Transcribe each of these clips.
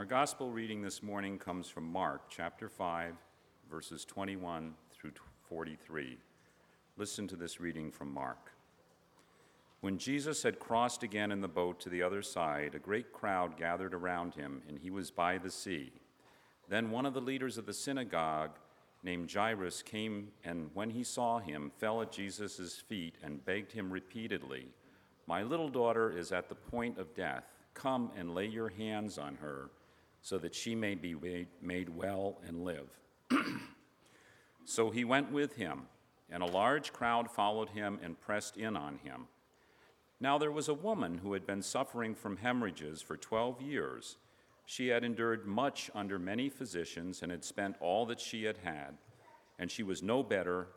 Our gospel reading this morning comes from Mark chapter 5, verses 21 through 43. Listen to this reading from Mark. When Jesus had crossed again in the boat to the other side, a great crowd gathered around him, and he was by the sea. Then one of the leaders of the synagogue, named Jairus, came and when he saw him, fell at Jesus' feet and begged him repeatedly, My little daughter is at the point of death. Come and lay your hands on her, so that she may be made well and live. so he went with him, and a large crowd followed him and pressed in on him. Now there was a woman who had been suffering from hemorrhages for 12 years. She had endured much under many physicians and had spent all that she had had, and she was no better,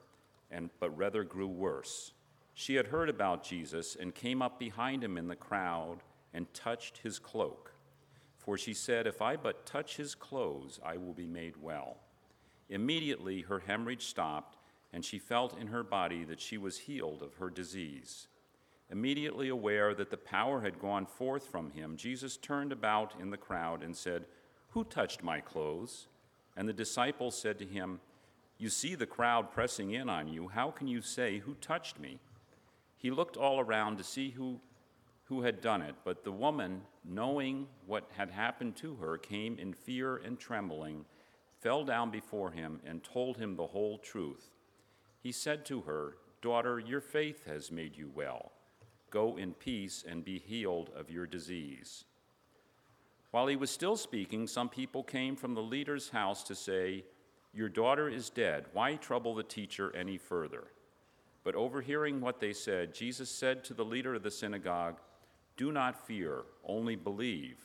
and, but rather grew worse. She had heard about Jesus and came up behind him in the crowd and touched his cloak. For she said, If I but touch his clothes, I will be made well. Immediately her hemorrhage stopped, and she felt in her body that she was healed of her disease. Immediately aware that the power had gone forth from him, Jesus turned about in the crowd and said, Who touched my clothes? And the disciples said to him, You see the crowd pressing in on you. How can you say, Who touched me? He looked all around to see who, who had done it, but the woman, knowing what had happened to her, came in fear and trembling, fell down before him, and told him the whole truth. He said to her, Daughter, your faith has made you well Go in peace and be healed of your disease. While he was still speaking, some people came from the leader's house to say, Your daughter is dead. Why trouble the teacher any further? But overhearing what they said, Jesus said to the leader of the synagogue, Do not fear, only believe.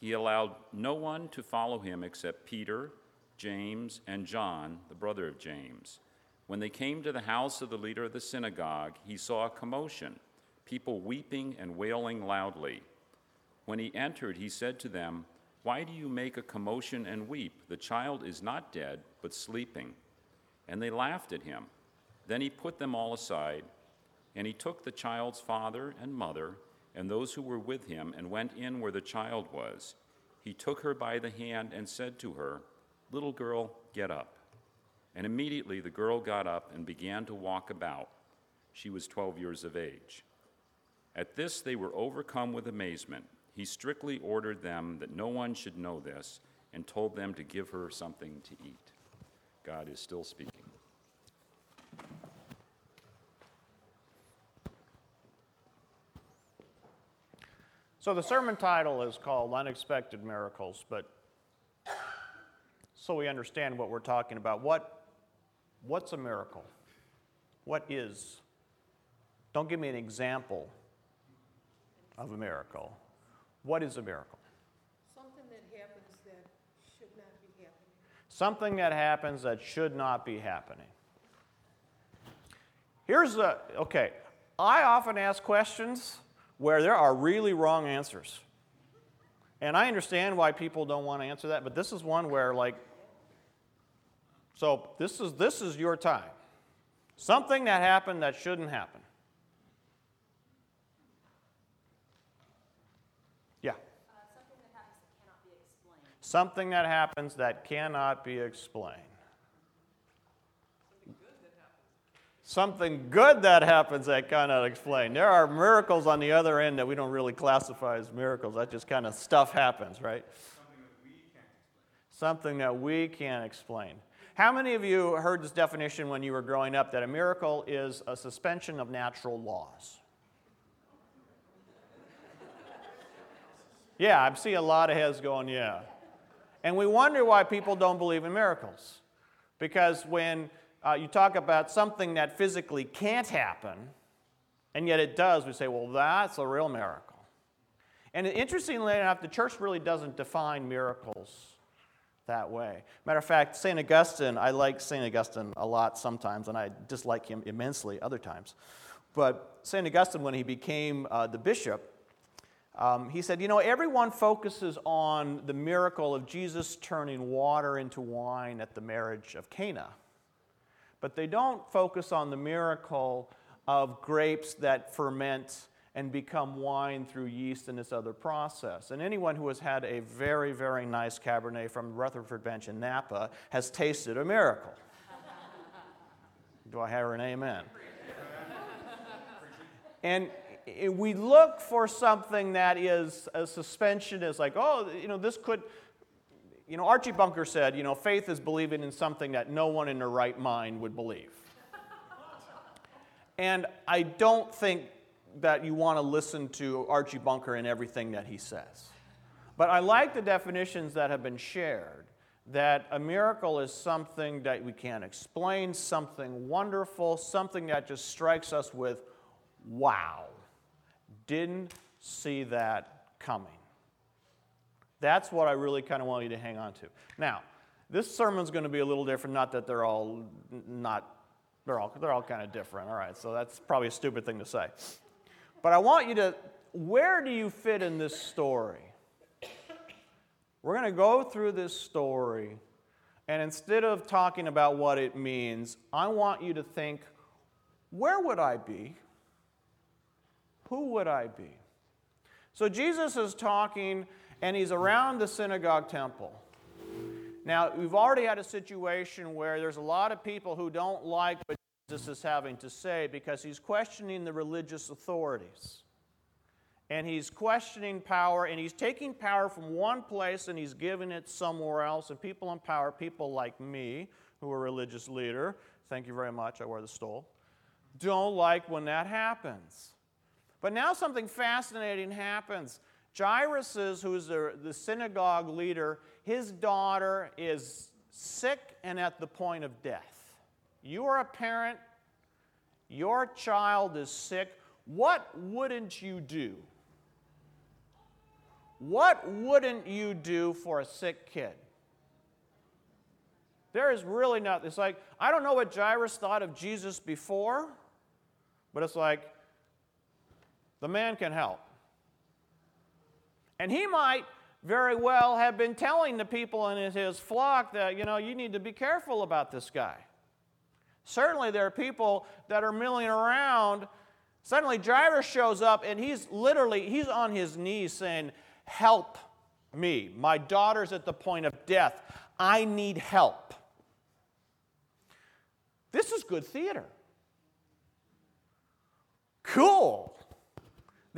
He allowed no one to follow him except Peter, James, and John, the brother of James. When they came to the house of the leader of the synagogue, he saw a commotion people weeping and wailing loudly. When he entered, he said to them, Why do you make a commotion and weep? The child is not dead, but sleeping. And they laughed at him. Then he put them all aside, and he took the child's father and mother and those who were with him and went in where the child was. He took her by the hand and said to her, Little girl, get up. And immediately the girl got up and began to walk about. She was 12 years of age. At this, they were overcome with amazement. He strictly ordered them that no one should know this and told them to give her something to eat. God is still speaking. So the sermon title is called Unexpected Miracles, but so we understand what we're talking about. What, what's a miracle? What is? Don't give me an example of a miracle. What is a miracle? Something that happens that should not be happening. Something that happens that should not be happening. Here's a, okay, I often ask questions where there are really wrong answers. And I understand why people don't want to answer that, but this is one where, like, so this is, this is your time. Something that happened that shouldn't happen. Yeah? Uh, something that happens that cannot be explained. Something good that happens that cannot explain. There are miracles on the other end that we don't really classify as miracles. That just kind of stuff happens, right? Something that we can't explain. How many of you heard this definition when you were growing up that a miracle is a suspension of natural laws? Yeah, I see a lot of heads going, yeah. And we wonder why people don't believe in miracles. Because when uh, you talk about something that physically can't happen, and yet it does, we say, well, that's a real miracle. And interestingly enough, the church really doesn't define miracles that way. Matter of fact, St. Augustine, I like St. Augustine a lot sometimes, and I dislike him immensely other times. But St. Augustine, when he became uh, the bishop, um, he said, You know, everyone focuses on the miracle of Jesus turning water into wine at the marriage of Cana. But they don't focus on the miracle of grapes that ferment and become wine through yeast and this other process. And anyone who has had a very, very nice Cabernet from Rutherford Bench in Napa has tasted a miracle. Do I hear an amen? and we look for something that is a suspension, is like, oh, you know, this could, you know, Archie Bunker said, you know, faith is believing in something that no one in their right mind would believe. and I don't think that you want to listen to Archie Bunker and everything that he says. But I like the definitions that have been shared that a miracle is something that we can't explain, something wonderful, something that just strikes us with, wow, didn't see that coming. That's what I really kind of want you to hang on to. Now, this sermon's going to be a little different, not that they're all not, they're all, they're all kind of different, all right, so that's probably a stupid thing to say. But I want you to, where do you fit in this story? We're going to go through this story, and instead of talking about what it means, I want you to think where would I be? Who would I be? So Jesus is talking, and he's around the synagogue temple. Now, we've already had a situation where there's a lot of people who don't like what Jesus is having to say because he's questioning the religious authorities. And he's questioning power and he's taking power from one place and he's giving it somewhere else. And people in power people like me who are religious leader thank you very much i wear the stole don't like when that happens. But now something fascinating happens jairus is who's the, the synagogue leader his daughter is sick and at the point of death you are a parent your child is sick what wouldn't you do what wouldn't you do for a sick kid? There is really not, it's like, I don't know what Jairus thought of Jesus before, but it's like, the man can help. And he might very well have been telling the people in his flock that, you know, you need to be careful about this guy. Certainly, there are people that are milling around. Suddenly, Jairus shows up and he's literally, he's on his knees saying, Help me. My daughter's at the point of death. I need help. This is good theater. Cool.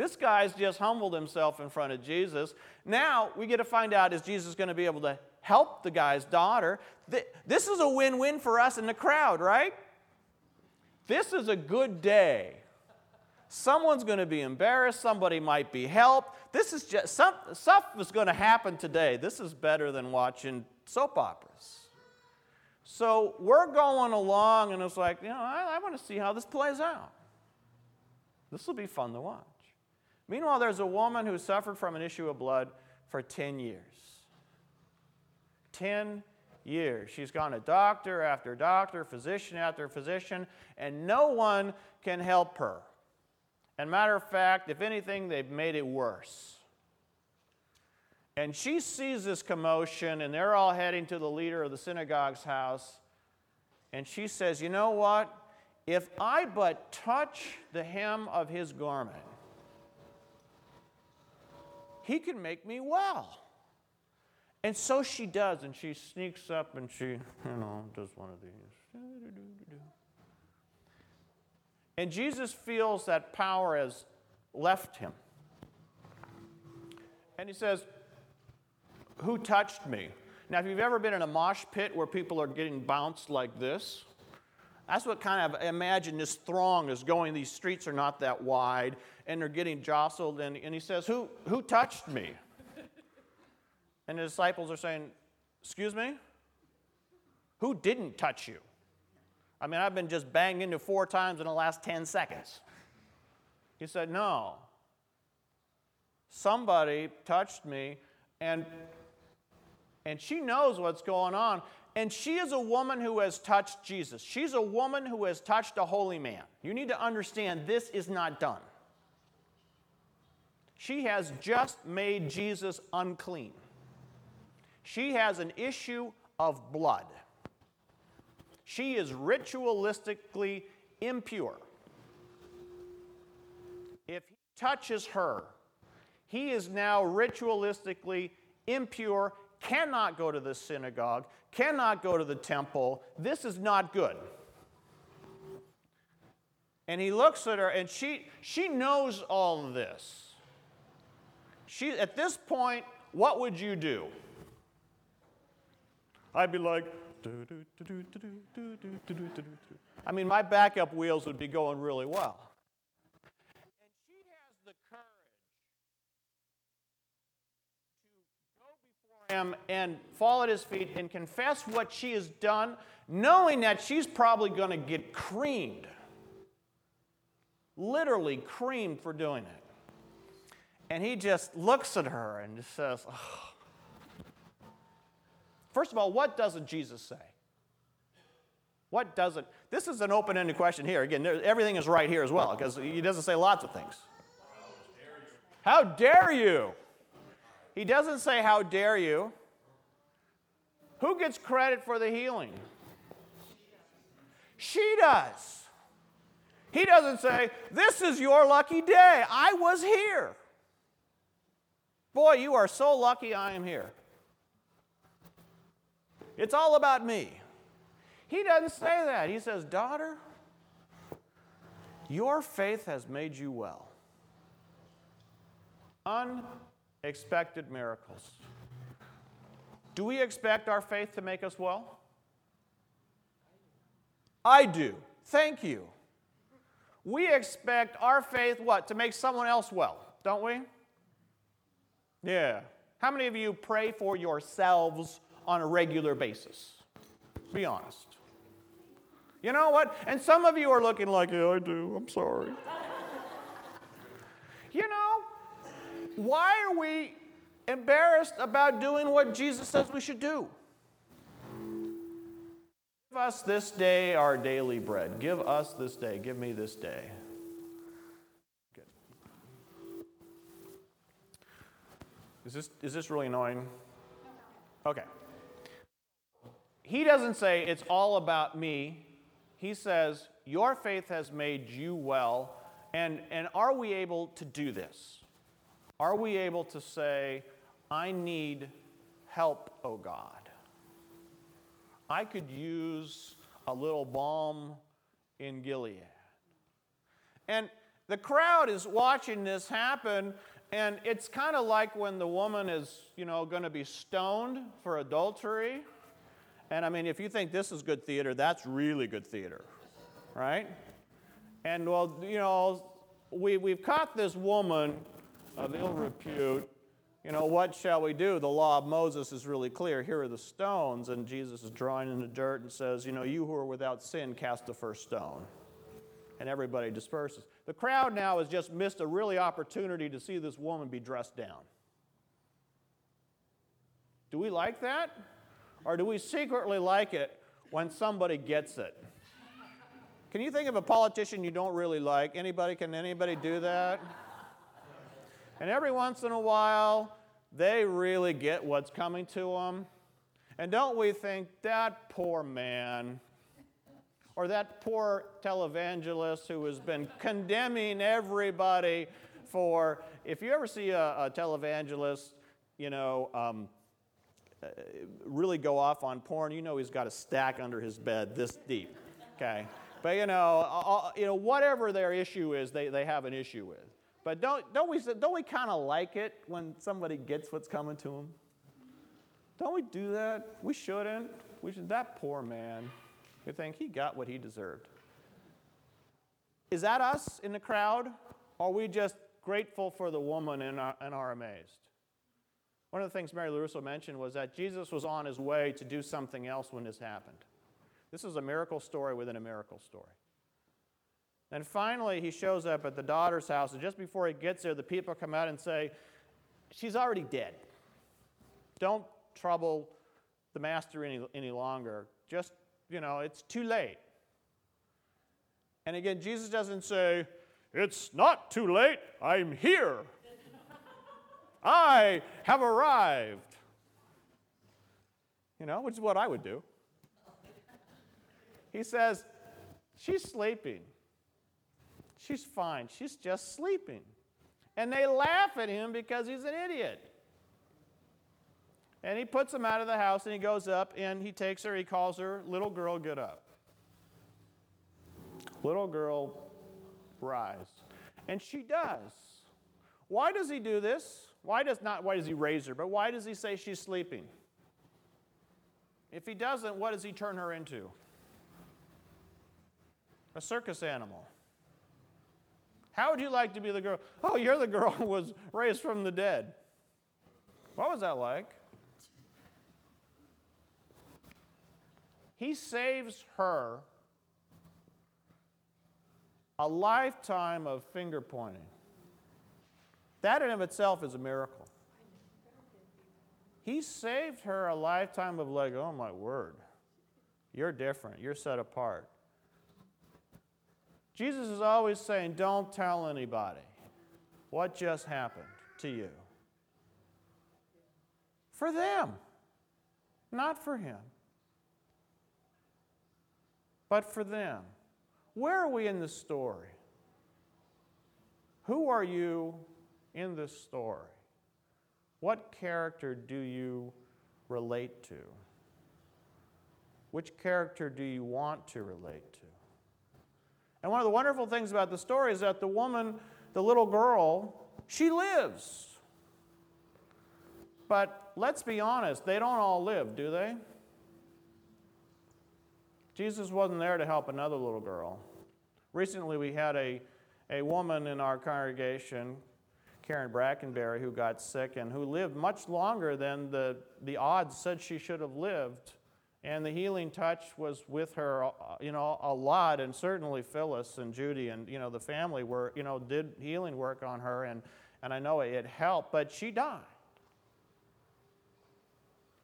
This guy's just humbled himself in front of Jesus. Now we get to find out is Jesus going to be able to help the guy's daughter? This is a win win for us in the crowd, right? This is a good day. Someone's going to be embarrassed. Somebody might be helped. This is just some, stuff is going to happen today. This is better than watching soap operas. So we're going along, and it's like, you know, I, I want to see how this plays out. This will be fun to watch. Meanwhile, there's a woman who suffered from an issue of blood for 10 years. 10 years. She's gone to doctor after doctor, physician after physician, and no one can help her. And matter of fact, if anything, they've made it worse. And she sees this commotion, and they're all heading to the leader of the synagogue's house. And she says, You know what? If I but touch the hem of his garment, he can make me well. And so she does, and she sneaks up and she, you know, does one of these. And Jesus feels that power has left him. And he says, Who touched me? Now, if you've ever been in a mosh pit where people are getting bounced like this, that's what kind of imagine this throng is going. These streets are not that wide, and they're getting jostled. And, and he says, who, who touched me? And the disciples are saying, Excuse me? Who didn't touch you? I mean, I've been just banged into four times in the last 10 seconds. He said, No. Somebody touched me, and, and she knows what's going on. And she is a woman who has touched Jesus. She's a woman who has touched a holy man. You need to understand this is not done. She has just made Jesus unclean. She has an issue of blood. She is ritualistically impure. if he touches her, he is now ritualistically impure, cannot go to the synagogue, cannot go to the temple. This is not good. And he looks at her, and she, she knows all of this. She, at this point, what would you do? I'd be like, I mean, my backup wheels would be going really well. And she has the courage to go before him and fall at his feet and confess what she has done, knowing that she's probably going to get creamed. Literally creamed for doing it. And he just looks at her and just says, oh. First of all, what doesn't Jesus say? What doesn't? This is an open ended question here. Again, there, everything is right here as well, because he doesn't say lots of things. How dare you? He doesn't say, How dare you? Who gets credit for the healing? She does. He doesn't say, This is your lucky day. I was here. Boy, you are so lucky I am here. It's all about me. He doesn't say that. He says, Daughter, your faith has made you well. Unexpected miracles. Do we expect our faith to make us well? I do. Thank you. We expect our faith what? To make someone else well, don't we? Yeah. How many of you pray for yourselves on a regular basis? Be honest. You know what? And some of you are looking like, yeah, I do. I'm sorry. you know, why are we embarrassed about doing what Jesus says we should do? Give us this day our daily bread. Give us this day. Give me this day. Good. Is this, is this really annoying? Okay. He doesn't say it's all about me he says, Your faith has made you well. And, and are we able to do this? Are we able to say, I need help, O oh God? I could use a little balm in Gilead. And the crowd is watching this happen, and it's kind of like when the woman is, you know, going to be stoned for adultery. And I mean, if you think this is good theater, that's really good theater, right? And well, you know, we, we've caught this woman Uh, of ill repute. You know, what shall we do? The law of Moses is really clear. Here are the stones. And Jesus is drawing in the dirt and says, You know, you who are without sin, cast the first stone. And everybody disperses. The crowd now has just missed a really opportunity to see this woman be dressed down. Do we like that? Or do we secretly like it when somebody gets it? Can you think of a politician you don't really like? Anybody can anybody do that? And every once in a while, they really get what's coming to them. And don't we think that poor man or that poor televangelist who has been condemning everybody for, if you ever see a, a televangelist, you know, um, uh, really go off on porn, you know he's got a stack under his bed this deep. Okay? But you know, all, you know, whatever their issue is, they, they have an issue with. But don't, don't we, don't we kind of like it when somebody gets what's coming to them? Don't we do that? We shouldn't. We should, that poor man, we think he got what he deserved. Is that us in the crowd? Are we just grateful for the woman and are, and are amazed? One of the things Mary LaRusso mentioned was that Jesus was on his way to do something else when this happened. This is a miracle story within a miracle story. And finally, he shows up at the daughter's house, and just before he gets there, the people come out and say, She's already dead. Don't trouble the master any, any longer. Just, you know, it's too late. And again, Jesus doesn't say, It's not too late, I'm here. I have arrived. You know, which is what I would do. He says, She's sleeping. She's fine. She's just sleeping. And they laugh at him because he's an idiot. And he puts them out of the house and he goes up and he takes her, he calls her, little girl, get up. Little girl, rise. And she does. Why does he do this? Why does not why does he raise her, but why does he say she's sleeping? If he doesn't, what does he turn her into? A circus animal. How would you like to be the girl? Oh, you're the girl who was raised from the dead. What was that like? He saves her a lifetime of finger pointing. That in of itself is a miracle. He saved her a lifetime of like, oh my word, you're different, you're set apart. Jesus is always saying, don't tell anybody what just happened to you. For them, not for him, but for them. Where are we in the story? Who are you in this story? What character do you relate to? Which character do you want to relate to? And one of the wonderful things about the story is that the woman, the little girl, she lives. But let's be honest, they don't all live, do they? Jesus wasn't there to help another little girl. Recently, we had a, a woman in our congregation, Karen Brackenberry, who got sick and who lived much longer than the, the odds said she should have lived. And the healing touch was with her, uh, you know, a lot. And certainly Phyllis and Judy and, you know, the family were, you know, did healing work on her. And, and I know it helped, but she died.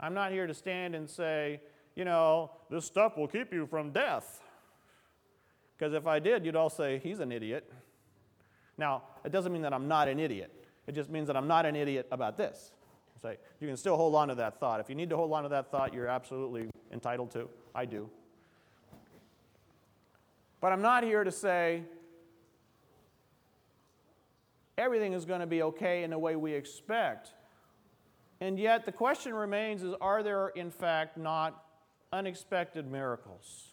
I'm not here to stand and say, you know, this stuff will keep you from death. Because if I did, you'd all say, he's an idiot. Now, it doesn't mean that I'm not an idiot. It just means that I'm not an idiot about this. Say, you can still hold on to that thought. If you need to hold on to that thought, you're absolutely entitled to. I do. But I'm not here to say everything is going to be okay in the way we expect. And yet the question remains is are there in fact not unexpected miracles?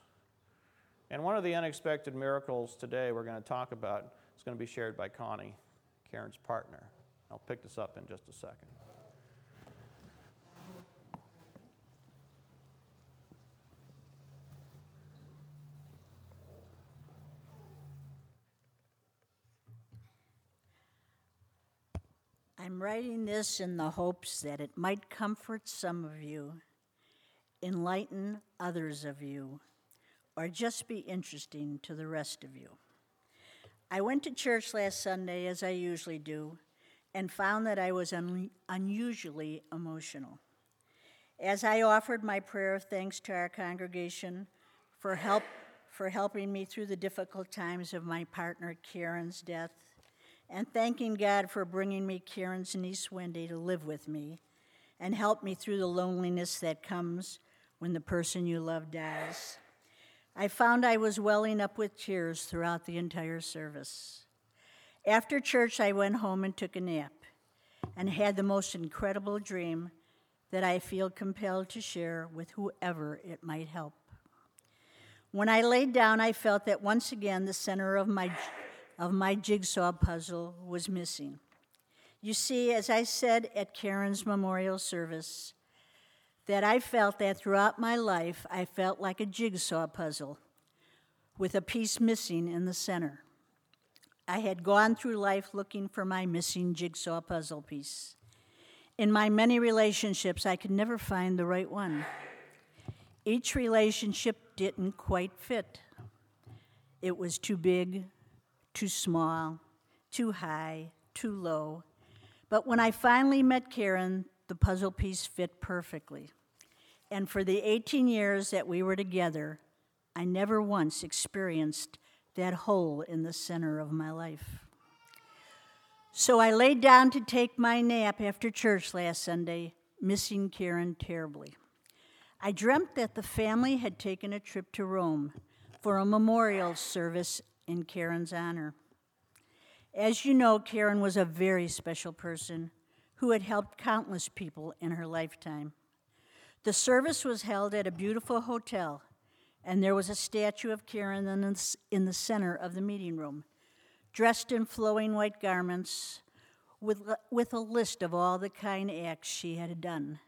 And one of the unexpected miracles today we're going to talk about is going to be shared by Connie, Karen's partner. I'll pick this up in just a second. I'm writing this in the hopes that it might comfort some of you, enlighten others of you, or just be interesting to the rest of you. I went to church last Sunday, as I usually do, and found that I was un- unusually emotional. As I offered my prayer of thanks to our congregation for help for helping me through the difficult times of my partner Karen's death and thanking God for bringing me Karen's niece Wendy to live with me and help me through the loneliness that comes when the person you love dies. I found I was welling up with tears throughout the entire service. After church, I went home and took a nap and had the most incredible dream that I feel compelled to share with whoever it might help. When I laid down, I felt that once again the center of my of my jigsaw puzzle was missing. You see, as I said at Karen's memorial service, that I felt that throughout my life I felt like a jigsaw puzzle with a piece missing in the center. I had gone through life looking for my missing jigsaw puzzle piece. In my many relationships, I could never find the right one. Each relationship didn't quite fit. It was too big, too small, too high, too low. But when I finally met Karen, the puzzle piece fit perfectly. And for the 18 years that we were together, I never once experienced that hole in the center of my life. So I laid down to take my nap after church last Sunday, missing Karen terribly. I dreamt that the family had taken a trip to Rome for a memorial service in Karen's honor. As you know, Karen was a very special person who had helped countless people in her lifetime. The service was held at a beautiful hotel, and there was a statue of Karen in the center of the meeting room, dressed in flowing white garments with, with a list of all the kind acts she had done.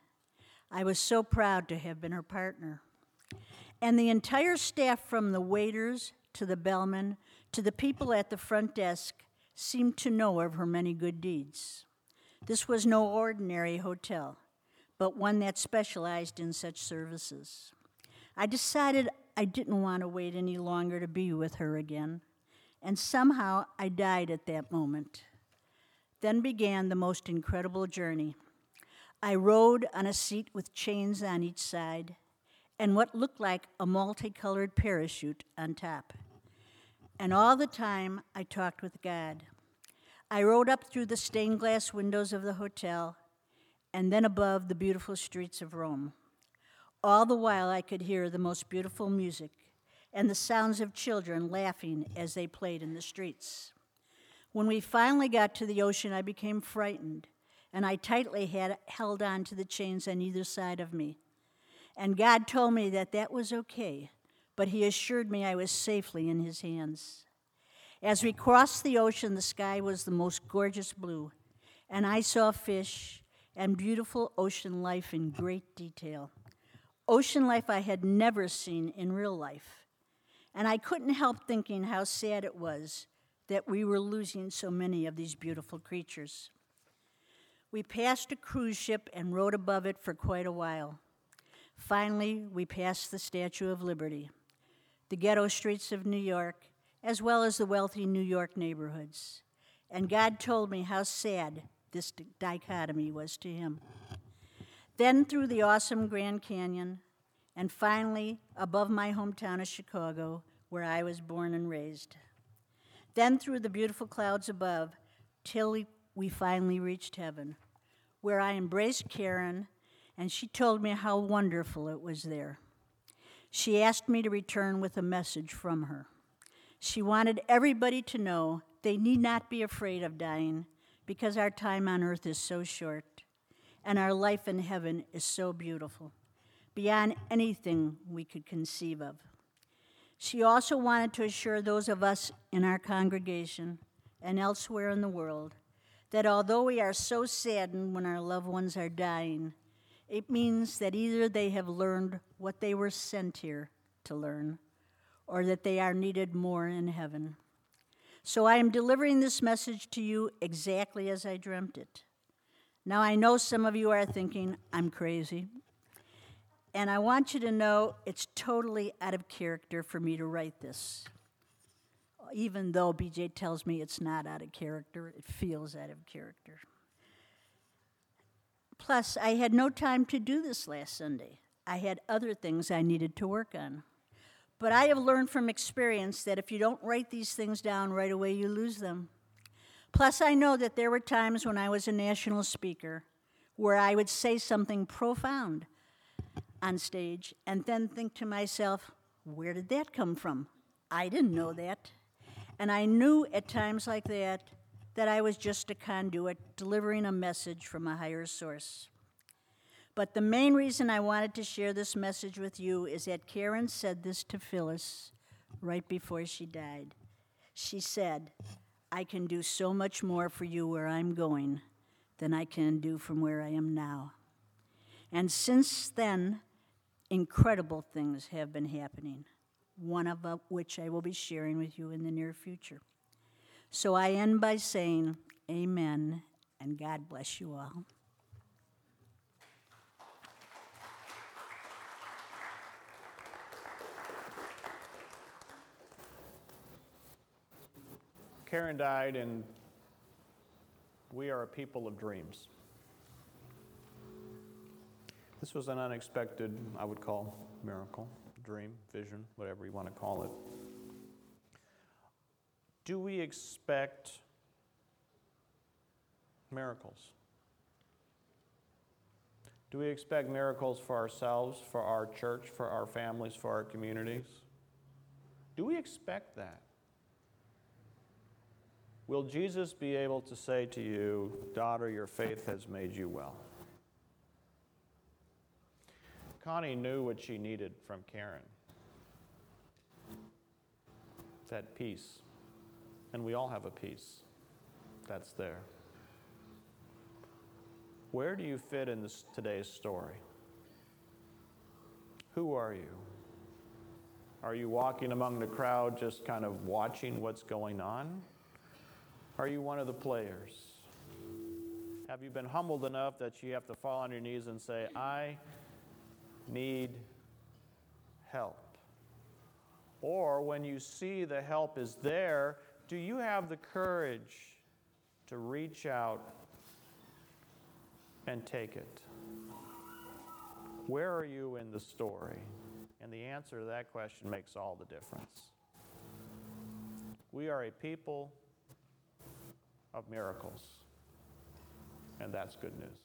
I was so proud to have been her partner. And the entire staff, from the waiters to the bellman to the people at the front desk, seemed to know of her many good deeds. This was no ordinary hotel, but one that specialized in such services. I decided I didn't want to wait any longer to be with her again, and somehow I died at that moment. Then began the most incredible journey. I rode on a seat with chains on each side and what looked like a multicolored parachute on top. And all the time, I talked with God. I rode up through the stained glass windows of the hotel and then above the beautiful streets of Rome. All the while, I could hear the most beautiful music and the sounds of children laughing as they played in the streets. When we finally got to the ocean, I became frightened, and I tightly had held on to the chains on either side of me. And God told me that that was okay, but He assured me I was safely in His hands. As we crossed the ocean, the sky was the most gorgeous blue, and I saw fish and beautiful ocean life in great detail. Ocean life I had never seen in real life. And I couldn't help thinking how sad it was that we were losing so many of these beautiful creatures. We passed a cruise ship and rode above it for quite a while. Finally, we passed the Statue of Liberty, the ghetto streets of New York, as well as the wealthy New York neighborhoods. And God told me how sad this dichotomy was to him. Then through the awesome Grand Canyon, and finally above my hometown of Chicago, where I was born and raised. Then through the beautiful clouds above, till we finally reached heaven, where I embraced Karen and she told me how wonderful it was there. She asked me to return with a message from her. She wanted everybody to know they need not be afraid of dying because our time on earth is so short and our life in heaven is so beautiful, beyond anything we could conceive of. She also wanted to assure those of us in our congregation and elsewhere in the world that although we are so saddened when our loved ones are dying, it means that either they have learned what they were sent here to learn, or that they are needed more in heaven. So I am delivering this message to you exactly as I dreamt it. Now, I know some of you are thinking, I'm crazy. And I want you to know it's totally out of character for me to write this. Even though BJ tells me it's not out of character, it feels out of character. Plus, I had no time to do this last Sunday. I had other things I needed to work on. But I have learned from experience that if you don't write these things down right away, you lose them. Plus, I know that there were times when I was a national speaker where I would say something profound on stage and then think to myself, where did that come from? I didn't know that. And I knew at times like that that I was just a conduit delivering a message from a higher source. But the main reason I wanted to share this message with you is that Karen said this to Phyllis right before she died. She said, I can do so much more for you where I'm going than I can do from where I am now. And since then, incredible things have been happening, one of which I will be sharing with you in the near future. So I end by saying, Amen, and God bless you all. Karen died, and we are a people of dreams. This was an unexpected, I would call, miracle, dream, vision, whatever you want to call it. Do we expect miracles? Do we expect miracles for ourselves, for our church, for our families, for our communities? Do we expect that? will Jesus be able to say to you, Daughter, your faith has made you well? Connie knew what she needed from Karen that peace. And we all have a peace that's there. Where do you fit in this, today's story? Who are you? Are you walking among the crowd just kind of watching what's going on? Are you one of the players? Have you been humbled enough that you have to fall on your knees and say, I need help? Or when you see the help is there, do you have the courage to reach out and take it? Where are you in the story? And the answer to that question makes all the difference. We are a people of miracles, and that's good news.